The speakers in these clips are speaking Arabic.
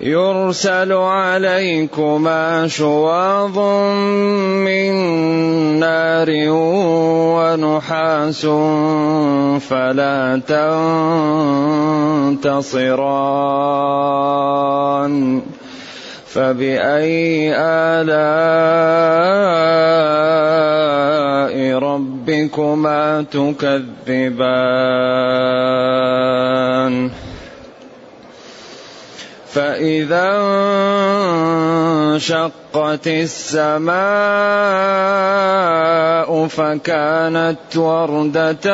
يرسل عليكما شواظ من نار ونحاس فلا تنتصران. فبأي آلاء ربكما تكذبان؟ فإذا انشقت السماء فكانت وردة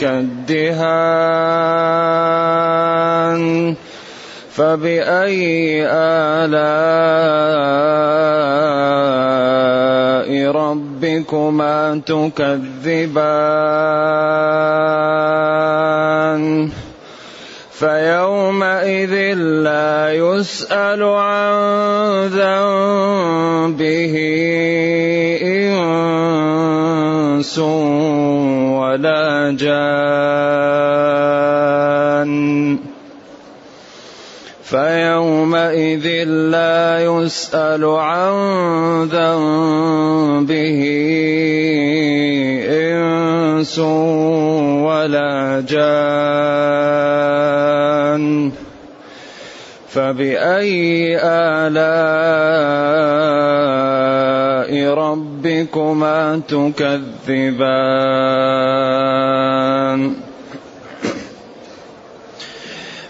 كالدهان فبأي آلاء ربكما تكذبان؟ فيومئذ لا يسأل عن ذنبه إنس ولا جان. فيومئذ لا يسأل عن ذنبه إنس ولا جان فبأي آلاء ربكما تكذبان؟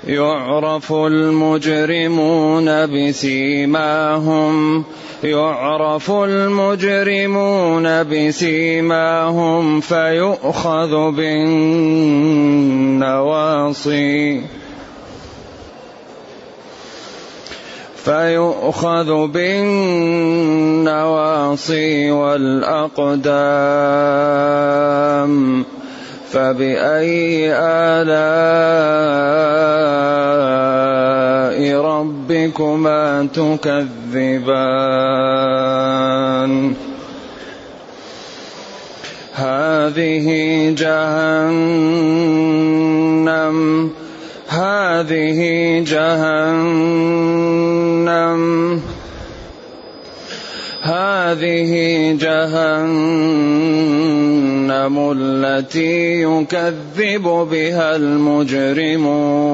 يعرف المجرمون بسيماهم يعرف المجرمون بسيماهم فيؤخذ بالنواصي. فيؤخذ بالنواصي والأقدام. فبأي آلاء ربكما تكذبان؟ هذه جهنم هذه جهنم هذه جهنم. التي يكذب بها المجرمون.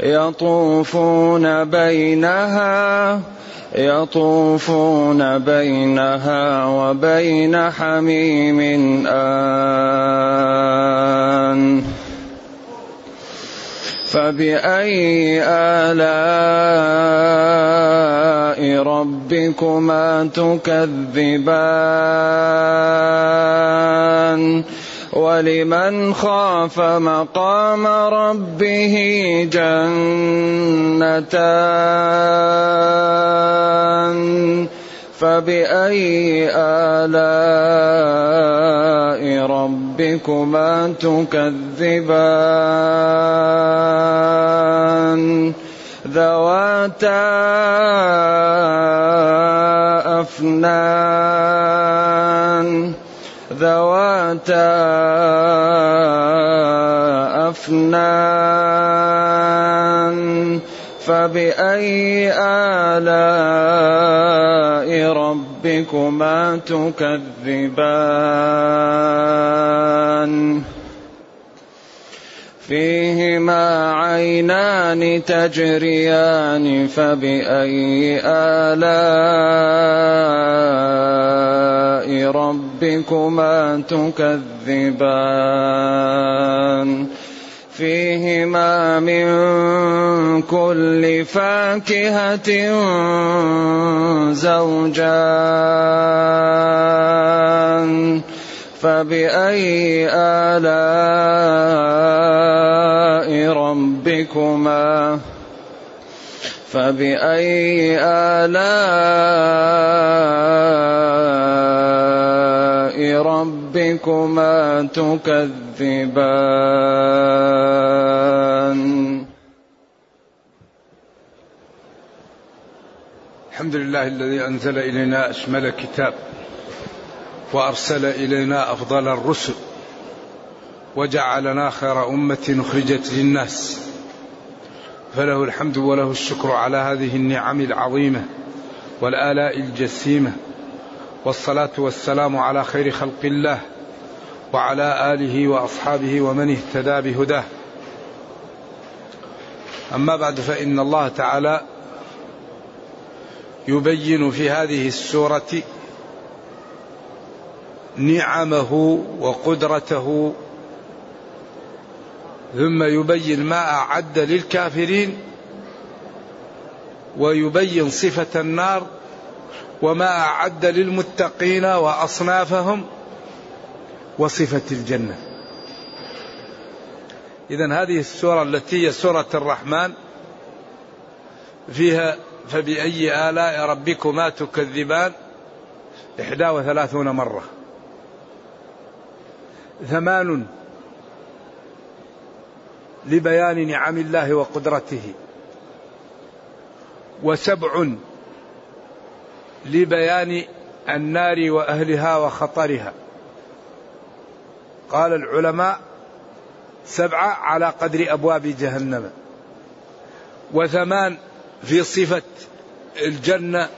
يطوفون بينها يطوفون بينها وبين حميم آن. فبأي آلاء ربكما تكذبان؟ ولمن خاف مقام ربه جنتان؟ فبأي آلاء ربكما تكذبان؟ ذواتا أفنان. ذواتا أفنان. فبأي آلاء ربكما تكذبان؟ فيهما عينان تجريان فبأي آلاء ربكما تكذبان؟ فيهما من كل فاكهة زوجان فبأي آلاء ربكما فبأي آلاء ربكما تكذبان. الحمد لله الذي أنزل إلينا أشمل كتاب وأرسل إلينا أفضل الرسل وجعلنا خير أمة أخرجت للناس. فله الحمد وله الشكر على هذه النعم العظيمة والآلاء الجسيمة والصلاة والسلام على خير خلق الله وعلى آله وأصحابه ومن اهتدى بهداه. أما بعد فإن الله تعالى يبين في هذه السورة نعمه وقدرته ثم يبين ما أعد للكافرين ويبين صفة النار وما أعد للمتقين وأصنافهم وصفة الجنة. إذا هذه السورة التي هي سورة الرحمن فيها فبأي آلاء ربكما تكذبان؟ إحدى وثلاثون مرة. ثمان لبيان نعم الله وقدرته. وسبع لبيان النار وأهلها وخطرها. قال العلماء سبعة على قدر أبواب جهنم. وثمان في صفة الجنة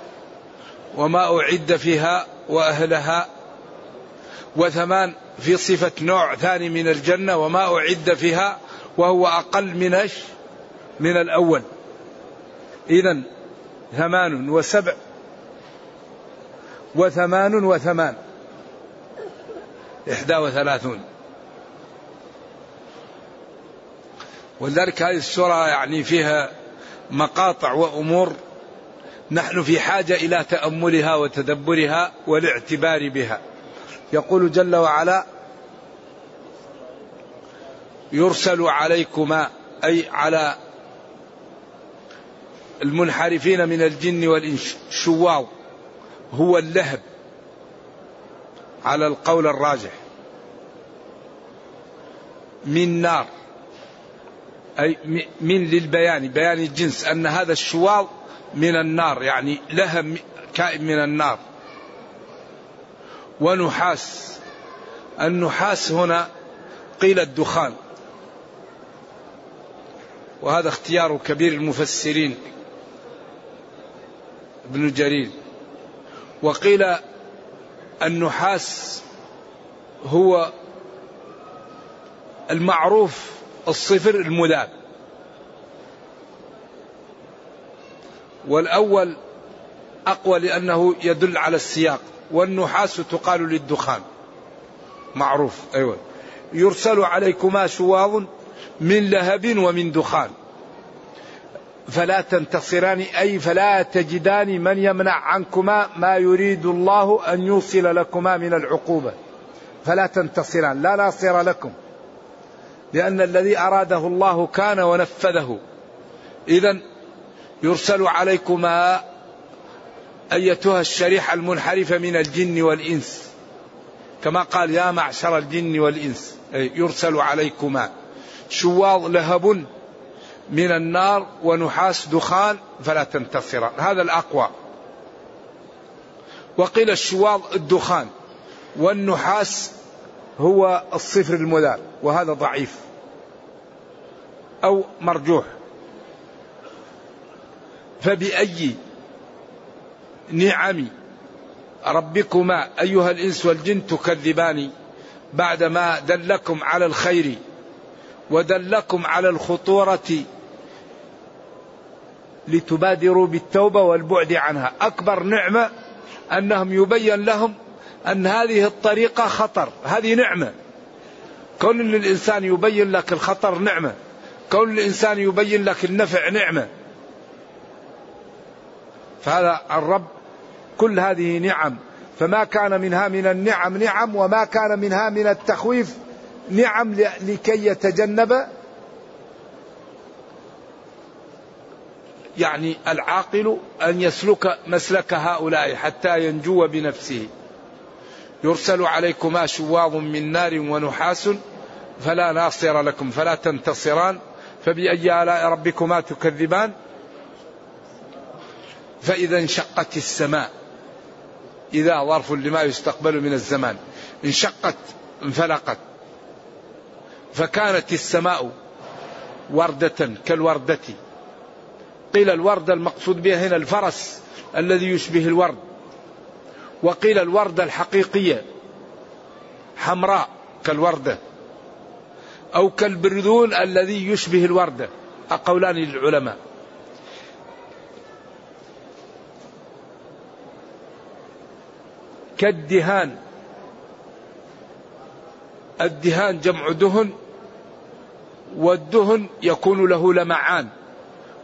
وما أعد فيها وأهلها. وثمان في صفة نوع ثاني من الجنة وما أعد فيها وهو أقل من من الأول. إذا ثمان وسبع وثمان وثمان. إحدى وثلاثون. ولذلك هذه السورة يعني فيها مقاطع وأمور نحن في حاجة إلى تأملها وتدبرها والاعتبار بها. يقول جل وعلا يرسل عليكما أي على المنحرفين من الجن والإنس شواو. هو اللهب على القول الراجح من نار أي من للبيان بيان الجنس أن هذا الشواظ من النار يعني لهب كائن من النار. ونحاس النحاس هنا قيل الدخان. وهذا اختيار كبير المفسرين ابن جرير. وقيل النحاس هو المعروف الصفر المذاب. والأول أقوى لأنه يدل على السياق والنحاس تقال للدخان. معروف أيوة. يرسل عليكما شواظ من لهب ومن دخان. فلا تنتصران أي فلا تجدان من يمنع عنكما ما يريد الله أن يوصل لكما من العقوبة. فلا تنتصران لا ناصر لكم. لأن الذي أراده الله كان ونفذه. إذا يرسل عليكما أيتها الشريحة المنحرفة من الجن والإنس. كما قال يا معشر الجن والإنس يرسل عليكما شواظ لهب من النار ونحاس دخان فلا تنتصران هذا الأقوى. وقيل الشواظ الدخان. والنحاس هو الصفر المذاب وهذا ضعيف. أو مرجوح. فبأي نعم ربكما أيها الإنس والجن تكذبان بعدما دلكم على الخير ودلكم على الخطورة لتبادروا بالتوبة والبعد عنها. أكبر نعمة أنهم يبين لهم أن هذه الطريقة خطر. هذه نعمة. كون الإنسان يبين لك الخطر نعمة. كون الإنسان يبين لك النفع نعمة. فهذا الرب كل هذه نعم. فما كان منها من النعم نعم وما كان منها من التخويف نعم لكي يتجنب يعني العاقل أن يسلك مسلك هؤلاء حتى ينجو بنفسه. يرسل عليكما شواظ من نار ونحاس فلا ناصر لكم فلا تنتصران. فبأي آلاء ربكما تكذبان؟ فإذا انشقت السماء. إذا ظرف لما يستقبل من الزمان. انشقت انفلقت. فكانت السماء وردة كالوردة. قيل الوردة المقصود بها هنا الفرس الذي يشبه الورد. وقيل الوردة الحقيقية حمراء كالوردة أو كالبرذون الذي يشبه الوردة قولان للعلماء. كالدهان. الدهان جمع دهن والدهن يكون له لمعان.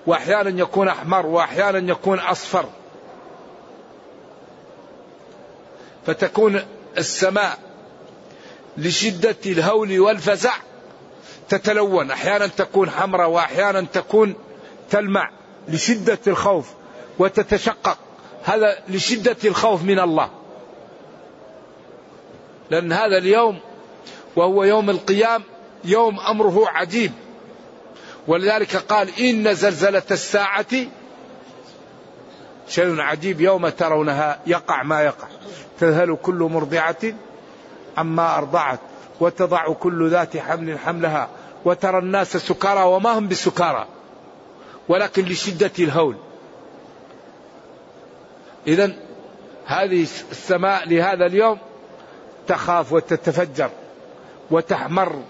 وأحيانا يكون أحمر وأحيانا يكون أصفر. فتكون السماء لشدة الهول والفزع تتلون. أحيانا تكون حمراء وأحيانا تكون تلمع لشدة الخوف وتتشقق. هذا لشدة الخوف من الله. لأن هذا اليوم وهو يوم القيام يوم أمره عجيب. ولذلك قال إن زلزلة الساعة شيء عجيب يوم ترونها يقع ما يقع. تذهل كل مرضعة عما أرضعت وتضع كل ذات حمل حملها وترى الناس سكارى وما هم بسكارى ولكن لشدة الهول. اذا هذه السماء لهذا اليوم تخاف وتتفجر وتحمر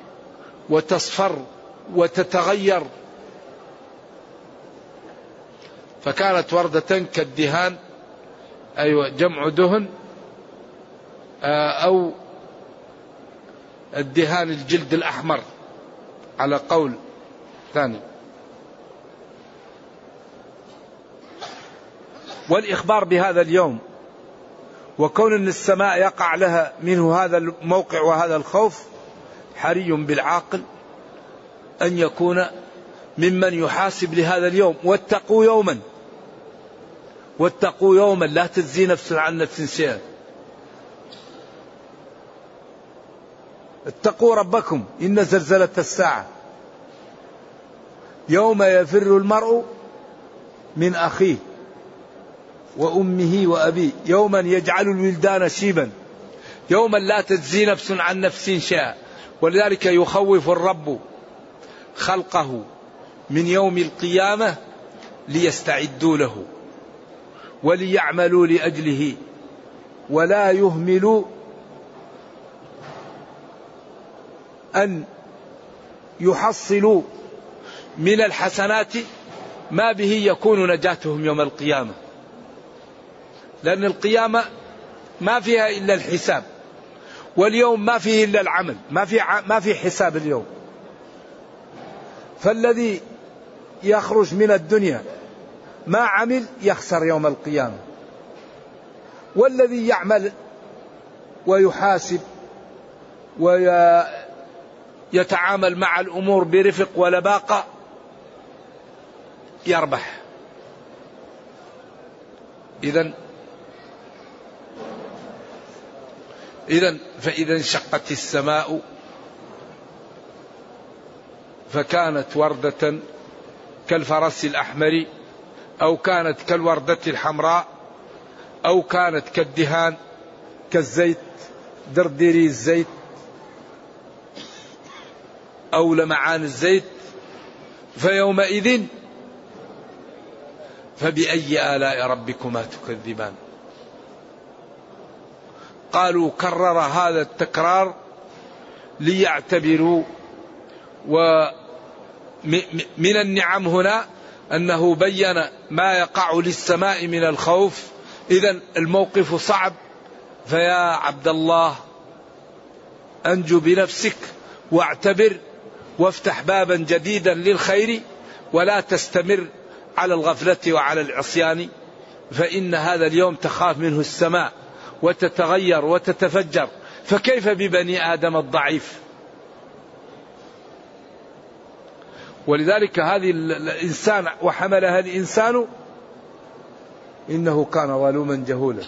وتصفر وتتغير. فكانت وردة كالدهان أيوة جمع دهن آه، أو الدهان الجلد الأحمر على قول ثاني. والإخبار بهذا اليوم وكون أن السماء يقع لها منه هذا الموقع وهذا الخوف حري بالعاقل. أن يكون ممن يحاسب لهذا اليوم. واتقوا يوما. واتقوا يوما. لا تجزي نفس عن نفس شيئا. اتقوا ربكم. إن زلزلة الساعة. يوم يفر المرء من أخيه وأمه وأبيه. يوما يجعل الولدان شيبا. يوما لا تجزي نفس عن نفس شيئا. ولذلك يخوف الرب خلقه من يوم القيامة ليستعدوا له وليعملوا لأجله ولا يهملوا أن يحصلوا من الحسنات ما به يكون نجاتهم يوم القيامة. لأن القيامة ما فيها إلا الحساب واليوم ما فيه إلا العمل ما في ما في حساب اليوم. فالذي يخرج من الدنيا ما عمل يخسر يوم القيامة. والذي يعمل ويحاسب ويتعامل مع الأمور برفق ولباقة يربح. إذا إذا فإذا انشقت السماء فكانت وردة كالفرس الأحمر أو كانت كالوردة الحمراء أو كانت كالدهان كالزيت دردري الزيت أو لمعان الزيت. فيومئذ فبأي آلاء ربكما تكذبان؟ قالوا كرر هذا التكرار ليعتبروا ومن النعم هنا أنه بين ما يقع للسماء من الخوف. إذا الموقف صعب. فيا عبد الله أنجو بنفسك واعتبر وافتح بابا جديدا للخير ولا تستمر على الغفلة وعلى العصيان. فإن هذا اليوم تخاف منه السماء وتتغير وتتفجر. فكيف ببني آدم الضعيف؟ ولذلك هذه الإنسان وحملها الإنسان إنه كان ظلوما جهولا.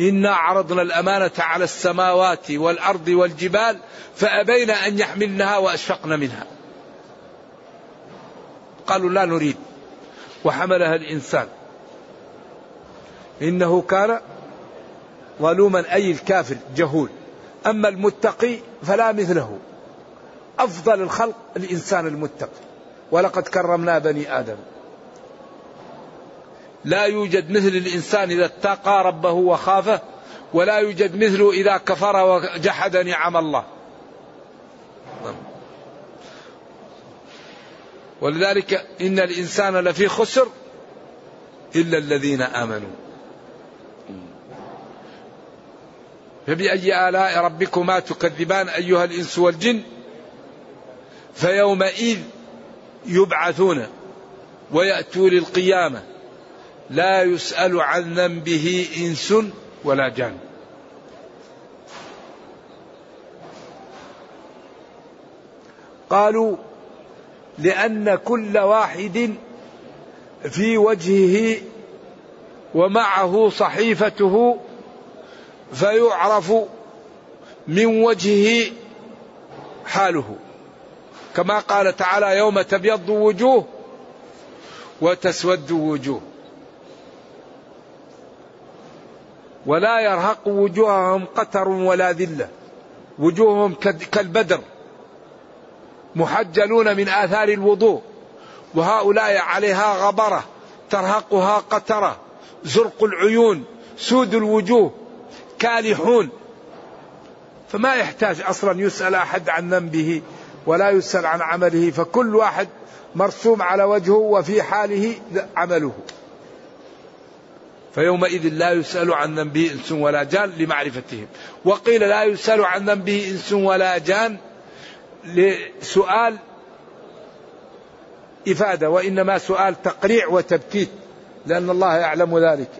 إنا عرضنا الأمانة على السماوات والأرض والجبال فأبين أن يحملنها وأشفقن منها. قالوا لا نريد. وحملها الإنسان. إنه كان ظلوما أي الكافر جهول. أما المتقي فلا مثله. أفضل الخلق الإنسان المتقي. ولقد كرمنا بني آدم. لا يوجد مثل الإنسان إذا اتقى ربه وخافه ولا يوجد مثله إذا كفر وجحد نعم الله. ولذلك إن الإنسان لفي خسر إلا الذين آمنوا. فبأي آلاء ربكما تكذبان أيها الإنس والجن؟ فيومئذ يبعثون ويأتوا للقيامة. لا يسأل عن ذنبه إنس ولا جان. قالوا لأن كل واحد في وجهه ومعه صحيفته فيعرف من وجهه حاله. كما قال تعالى يوم تبيض وجوه وتسود وجوه. ولا يرهق وجوههم قتر ولا ذلة. وجوههم كالبدر. محجلون من آثار الوضوء. وهؤلاء عليها غبرة. ترهقها قترة. زرق العيون. سود الوجوه. كالحون. فما يحتاج أصلا يسأل أحد عن ذنبه. ولا يسأل عن عمله فكل واحد مرسوم على وجهه وفي حاله عمله. فيومئذ لا يسأل عن ذنبه إنس ولا جان لمعرفتهم. وقيل لا يسأل عن ذنبه إنس ولا جان لسؤال إفادة وإنما سؤال تقريع وتبكيت لأن الله يعلم ذلك.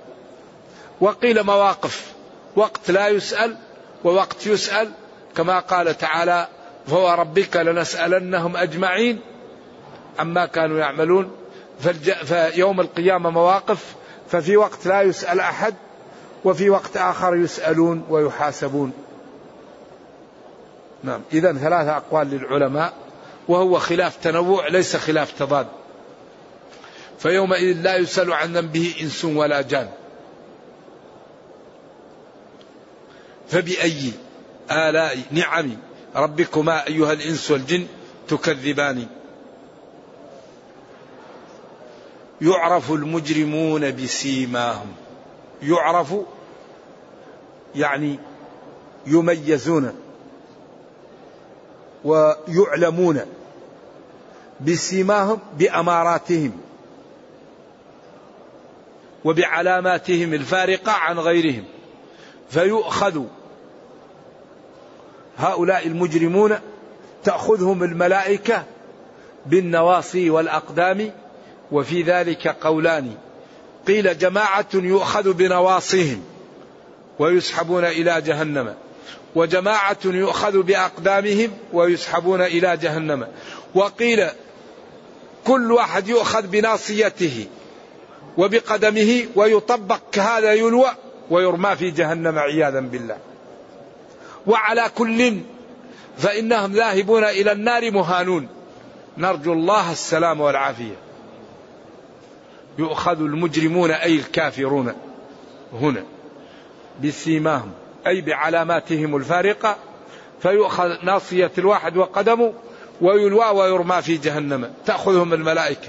وقيل مواقف وقت لا يسأل ووقت يسأل كما قال تعالى فوربك لنسألنهم أجمعين. عما كانوا يعملون فيوم القيامة مواقف ففي وقت لا يسأل أحد وفي وقت آخر يسألون ويحاسبون. نعم إذا ثلاثة أقوال للعلماء وهو خلاف تنوع ليس خلاف تضاد. فيومئذ لا يسأل عن ذنبه إنس ولا جان. فبأي آلاء نعم؟ ربكما أيها الإنس والجن تكذبان. يعرف المجرمون بسيماهم. يعرف يعني يميزون ويعلمون بسيماهم بأماراتهم وبعلاماتهم الفارقة عن غيرهم. فيؤخذ هؤلاء المجرمون تأخذهم الملائكة بالنواصي والأقدام وفي ذلك قولان قيل جماعة يؤخذ بنواصيهم ويسحبون إلى جهنم وجماعة يؤخذ بأقدامهم ويسحبون إلى جهنم وقيل كل واحد يؤخذ بناصيته وبقدمه ويطبق كهذا يلوى ويرمى في جهنم عياذا بالله. وعلى كل فإنهم ذاهبون إلى النار مهانون. نرجو الله السلام والعافية. يؤخذ المجرمون أي الكافرون هنا بسيماهم أي بعلاماتهم الفارقة فيؤخذ ناصية الواحد وقدمه ويلوى ويرمى في جهنم. تأخذهم الملائكة.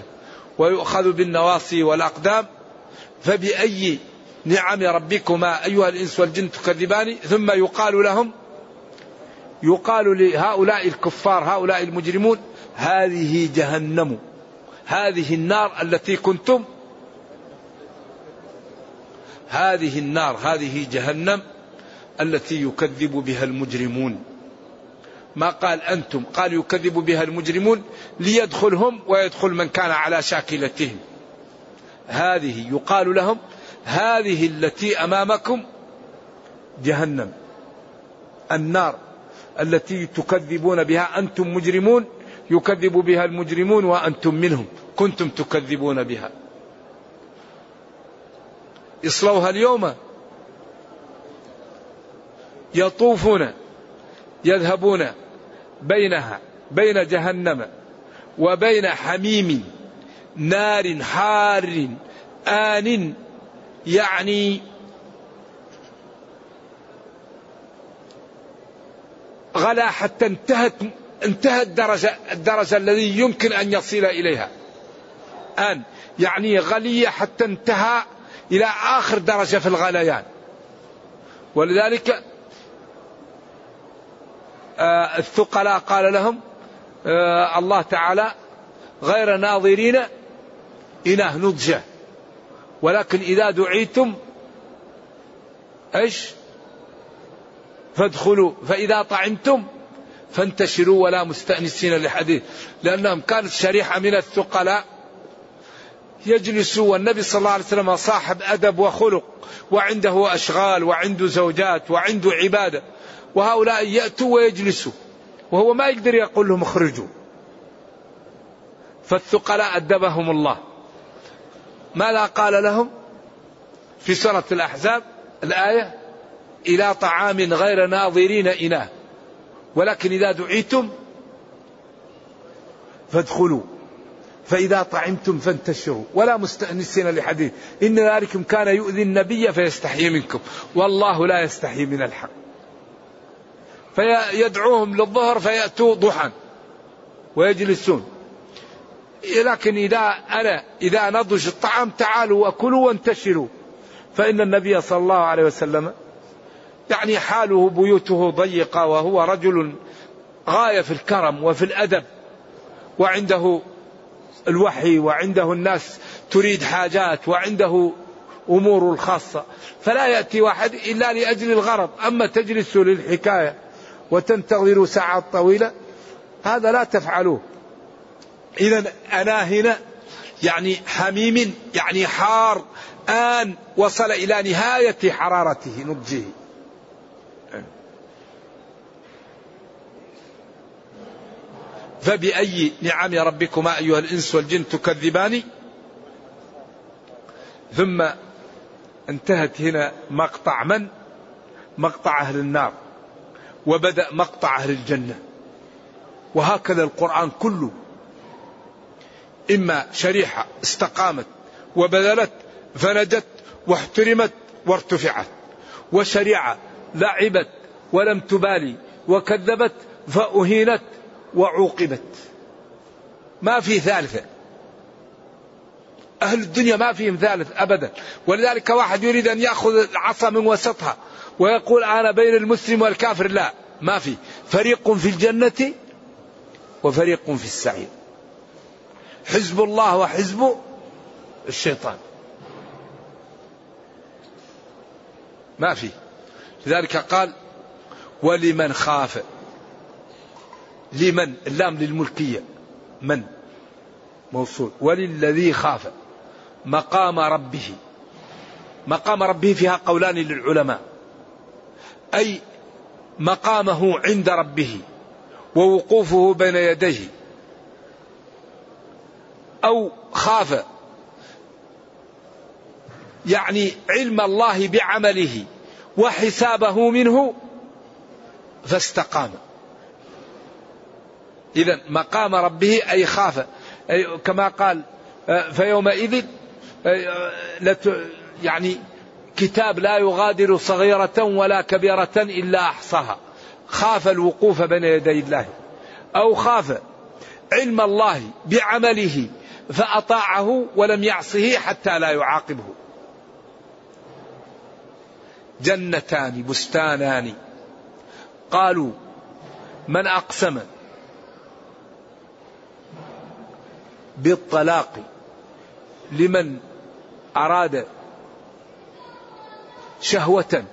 ويؤخذ بالنواصي والأقدام. فبأي نعم ربكما أيها الإنس والجن تكذبان؟ ثم يقال لهم يقال لهؤلاء الكفار هؤلاء المجرمون هذه جهنم. هذه النار التي كنتم هذه النار هذه جهنم التي يكذب بها المجرمون. ما قال أنتم؟ قال يكذب بها المجرمون ليدخلهم ويدخل من كان على شاكلتهم. هذه يقال لهم هذه التي أمامكم جهنم. النار. التي تكذبون بها أنتم مجرمون يكذب بها المجرمون وأنتم منهم. كنتم تكذبون بها. اصلوها اليوم. يطوفون يذهبون بينها بين جهنم وبين حميم نار حار آن يعني غلا حتى انتهت انتهت الدرجة الدرجة الذي يمكن أن يصل إليها. آن يعني غلية حتى انتهى إلى آخر درجة في الغليان. ولذلك آه الثقلاء قال لهم آه الله تعالى غير ناظرين إناه نضجه. ولكن إذا دعيتم إيش؟ فادخلوا فإذا طعمتم فانتشروا ولا مستأنسين لحديث لأنهم كانت شريحة من الثقلاء يجلسوا والنبي صلى الله عليه وسلم صاحب أدب وخلق وعنده أشغال وعنده زوجات وعنده عبادة. وهؤلاء يأتوا ويجلسوا وهو ما يقدر يقول لهم اخرجوا. فالثقلاء أدبهم الله. ماذا قال لهم؟ في سورة الأحزاب الآية إلى طعام غير ناظرين إناه. ولكن إذا دعيتم فادخلوا. فإذا طعمتم فانتشروا. ولا مستأنسين لحديث. إن ذلكم كان يؤذي النبي فيستحيي منكم. والله لا يستحيي من الحق. فيدعوهم للظهر فيأتوا ضحى. ويجلسون. لكن إذا أنا إذا نضج الطعام تعالوا وكلوا وانتشروا. فإن النبي صلى الله عليه وسلم يعني حاله بيوته ضيقة وهو رجل غاية في الكرم وفي الأدب وعنده الوحي وعنده الناس تريد حاجات وعنده أمور الخاصة. فلا يأتي واحد إلا لأجل الغرض. أما تجلس للحكاية وتنتظر ساعات طويلة هذا لا تفعلوه. إذا أنا هنا يعني حميم يعني حار آن وصل إلى نهاية حرارته. نضجه فبأي نعم ربكما أيها الإنس والجن تكذبان؟ ثم انتهت هنا مقطع من؟ مقطع أهل النار. وبدأ مقطع أهل الجنة. وهكذا القرآن كله. إما شريحة استقامت وبذلت فنجت واحترمت وارتفعت. وشريعة لعبت ولم تبالي وكذبت فأهينت وعوقبت. ما في ثالثة. أهل الدنيا ما فيهم ثالث أبدا. ولذلك واحد يريد أن يأخذ العصا من وسطها ويقول أنا بين المسلم والكافر. لا ما في. فريق في الجنة وفريق في السعير. حزب الله وحزب الشيطان. ما في. لذلك قال ولمن خاف لمن؟ اللام للملكية. من؟ موصول. وللذي خاف. مقام ربه. مقام ربه فيها قولان للعلماء. أي مقامه عند ربه ووقوفه بين يديه. أو خاف. يعني علم الله بعمله وحسابه منه فاستقام. إذا مقام ربه أي خاف أي كما قال آه، فيومئذ آه، يعني كتاب لا يغادر صغيرة ولا كبيرة إلا أحصاها. خاف الوقوف بين يدي الله. أو خاف علم الله بعمله فأطاعه ولم يعصه حتى لا يعاقبه. جنتان بستانان. قالوا من أقسم بالطلاق لمن أراد شهوة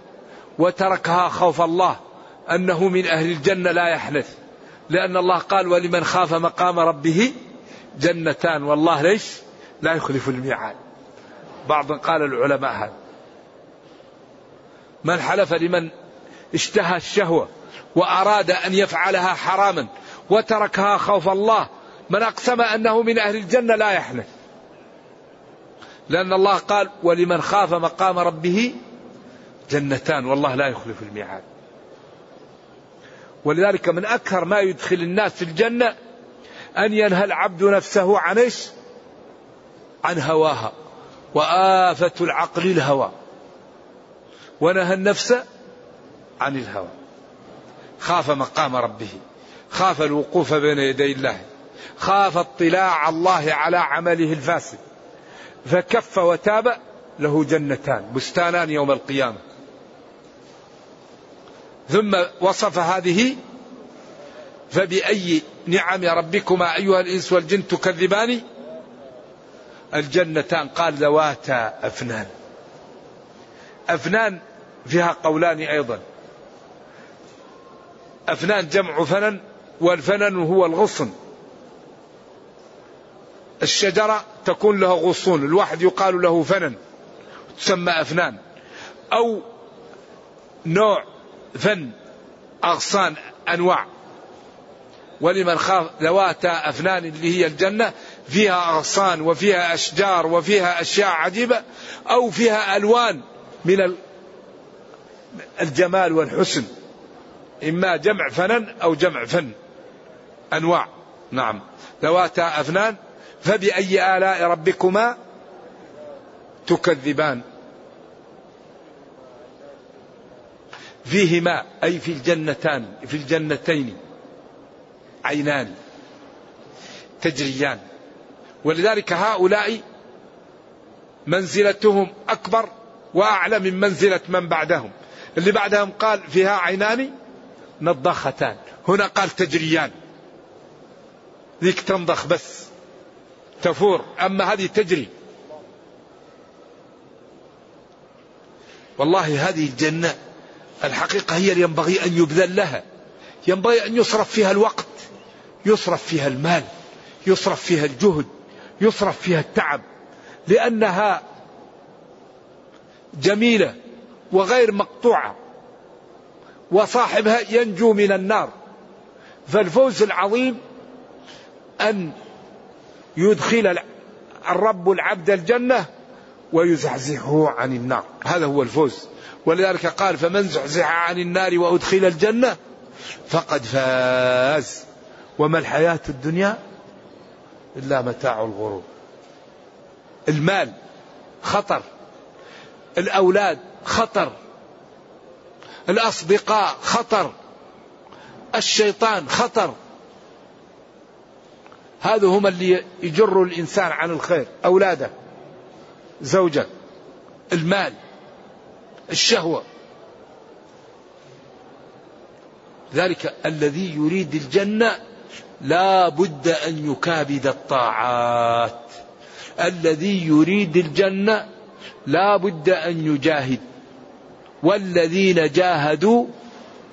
وتركها خوف الله أنه من أهل الجنة لا يحنث. لأن الله قال ولمن خاف مقام ربه جنتان والله ليش؟ لا يخلف الميعاد. بعض قال العلماء هذا. من حلف لمن اشتهى الشهوة وأراد أن يفعلها حراما وتركها خوف الله من أقسم أنه من أهل الجنة لا يحنث لأن الله قال ولمن خاف مقام ربه جنتان والله لا يخلف الميعاد. ولذلك من أكثر ما يدخل الناس في الجنة أن ينهى العبد نفسه عن إيش؟ عن هواها. وآفة العقل الهوى. ونهى النفس عن الهوى. خاف مقام ربه. خاف الوقوف بين يدي الله. خاف اطلاع الله على عمله الفاسد. فكف وتاب له جنتان بستانان يوم القيامة. ثم وصف هذه فبأي نعم ربكما أيها الإنس والجن تكذبان؟ الجنتان قال ذواتا أفنان. أفنان فيها قولان أيضا. أفنان جمع فنن والفنن هو الغصن. الشجرة تكون له غصون الواحد يقال له فنن تسمى أفنان أو نوع فن أغصان أنواع. ولمن خاف ذواتا أفنان اللي هي الجنة فيها أغصان وفيها أشجار وفيها أشياء عجيبة أو فيها ألوان من الجمال والحسن. إما جمع فنن أو جمع فن أنواع. نعم. ذواتا أفنان فبأي آلاء ربكما تكذبان؟ فيهما أي في الجنتان في الجنتين عينان تجريان. ولذلك هؤلاء منزلتهم أكبر وأعلى من منزلة من بعدهم. اللي بعدهم قال فيها عينان نضختان هنا قال تجريان. ذيك تنضخ بس. تفور. أما هذه تجري. والله هذه الجنة الحقيقة هي اللي ينبغي أن يبذل لها. ينبغي أن يصرف فيها الوقت يصرف فيها المال يصرف فيها الجهد يصرف فيها التعب. لأنها جميلة وغير مقطوعة وصاحبها ينجو من النار. فالفوز العظيم أن يدخل الرب العبد الجنة ويزحزحه عن النار. هذا هو الفوز. ولذلك قال فمن زحزح عن النار وأدخل الجنة فقد فاز. وما الحياة الدنيا إلا متاع الغرور. المال خطر. الأولاد خطر. الأصدقاء خطر. الشيطان خطر. هذا هم اللي يجروا الإنسان عن الخير. أولاده زوجة المال الشهوة. ذلك الذي يريد الجنة لا بد أن يكابد الطاعات. الذي يريد الجنة لا بد أن يجاهد. والذين جاهدوا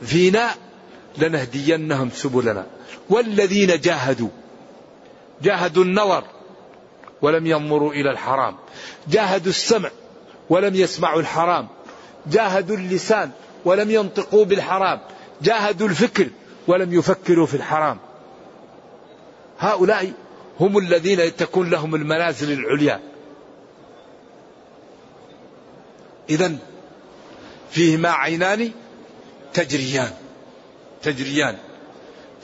فينا لنهدينهم سبلنا. والذين جاهدوا جاهدوا النظر ولم ينظروا إلى الحرام. جاهدوا السمع ولم يسمعوا الحرام. جاهدوا اللسان ولم ينطقوا بالحرام. جاهدوا الفكر ولم يفكروا في الحرام. هؤلاء هم الذين تكون لهم المنازل العليا. إذا فيهما عينان تجريان. تجريان.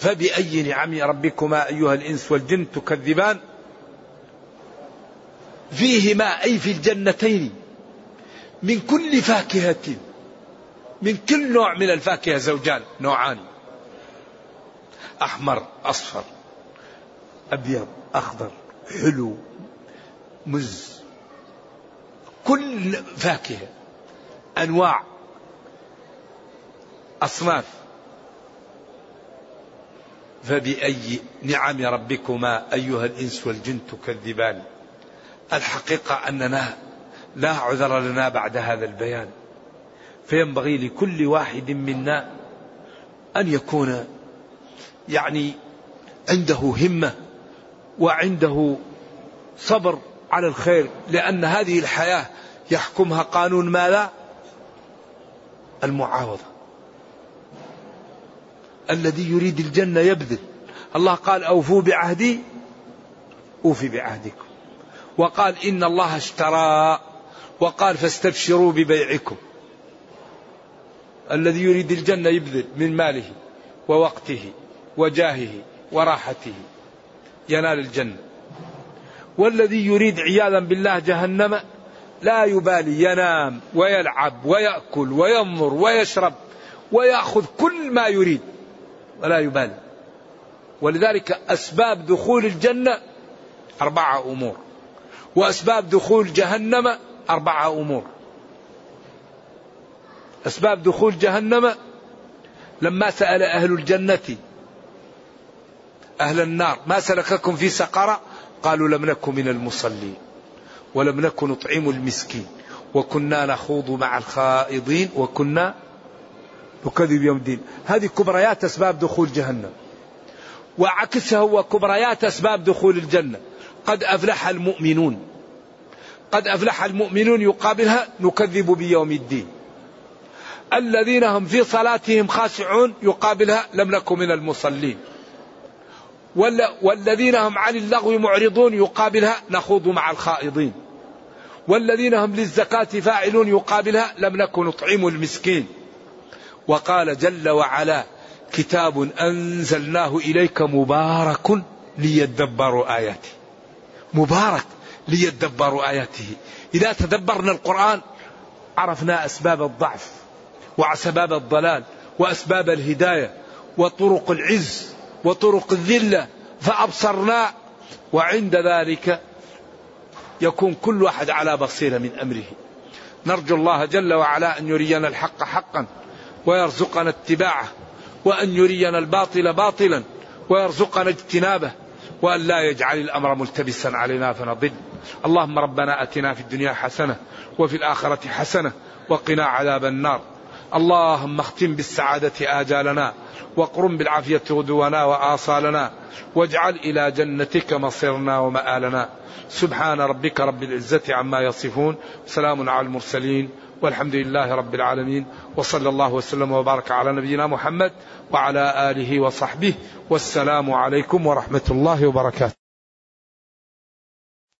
فبأي نعم ربكما أيها الإنس والجن تكذبان؟ فيهما أي في الجنتين من كل فاكهة من كل نوع من الفاكهة زوجان نوعان. أحمر أصفر أبيض أخضر حلو مز. كل فاكهة أنواع أصناف. فبأي نعم ربكما أيها الإنس والجن تكذبان. الحقيقة أننا لا عذر لنا بعد هذا البيان. فينبغي لكل واحد منا أن يكون يعني عنده همة وعنده صبر على الخير لأن هذه الحياة يحكمها قانون ماذا؟ المعاوضة. الذي يريد الجنة يبذل. الله قال أوفوا بعهدي أوفي بعهدكم. وقال إن الله اشترى وقال فاستبشروا ببيعكم. الذي يريد الجنة يبذل من ماله ووقته وجاهه وراحته. ينال الجنة. والذي يريد عياذا بالله جهنم لا يبالي ينام ويلعب ويأكل وينظر ويشرب ويأخذ كل ما يريد. ولا يبالي. ولذلك أسباب دخول الجنة أربعة أمور وأسباب دخول جهنم أربعة أمور. أسباب دخول جهنم لما سأل أهل الجنة أهل النار ما سلككم في سقر قالوا لم نكن من المصلين ولم نكن نطعم المسكين وكنا نخوض مع الخائضين وكنا نكذب يوم الدين. هذه كبريات أسباب دخول جهنم. وعكسها هو كبريات أسباب دخول الجنة. قد أفلح المؤمنون. قد أفلح المؤمنون يقابلها نكذب بيوم الدين. الذين هم في صلاتهم خاشعون يقابلها لم نكن من المصلين. والذين هم عن اللغو معرضون يقابلها نخوض مع الخائضين. والذين هم للزكاة فاعلون يقابلها لم نكن نطعم المسكين. وقال جل وعلا كتاب أنزلناه إليك مبارك ليدبروا آياته. مبارك ليدبروا آياته. إذا تدبرنا القرآن عرفنا أسباب الضعف وأسباب الضلال وأسباب الهداية وطرق العز وطرق الذلة فأبصرنا وعند ذلك يكون كل واحد على بصيرة من أمره. نرجو الله جل وعلا أن يرينا الحق حقا. ويرزقنا اتباعه وأن يرينا الباطل باطلا ويرزقنا اجتنابه وأن لا يجعل الأمر ملتبسا علينا فنضل. اللهم ربنا أتنا في الدنيا حسنة وفي الآخرة حسنة وقنا عذاب النار. اللهم اختم بالسعادة آجالنا واقرم بالعافية غدونا وآصالنا واجعل إلى جنتك مصيرنا ومآلنا. سبحان ربك رب العزة عما يصفون سلام على المرسلين والحمد لله رب العالمين وصلى الله وسلم وبارك على نبينا محمد وعلى آله وصحبه والسلام عليكم ورحمة الله وبركاته.